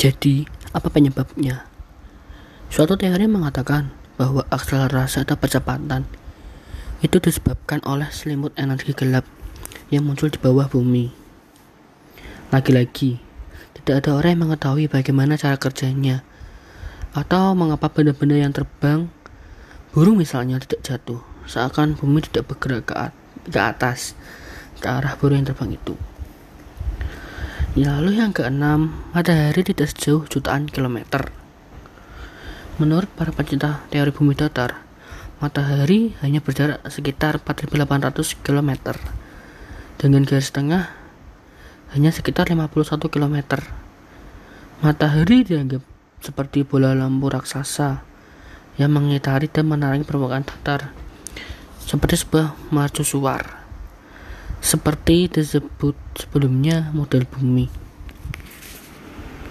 Jadi, apa penyebabnya? Suatu teori mengatakan bahwa akselerasi atau percepatan itu disebabkan oleh selimut energi gelap yang muncul di bawah bumi. Lagi-lagi, tidak ada orang yang mengetahui bagaimana cara kerjanya atau mengapa benda-benda yang terbang, burung misalnya tidak jatuh, seakan bumi tidak bergerak ke, ke atas, ke arah burung yang terbang itu. Ya, lalu yang keenam, matahari tidak sejauh jutaan kilometer. Menurut para pencinta teori bumi datar, matahari hanya berjarak sekitar 4800 km. Dengan garis tengah hanya sekitar 51 km. Matahari dianggap seperti bola lampu raksasa yang mengitari dan menarangi permukaan datar seperti sebuah mercusuar seperti disebut sebelumnya model bumi.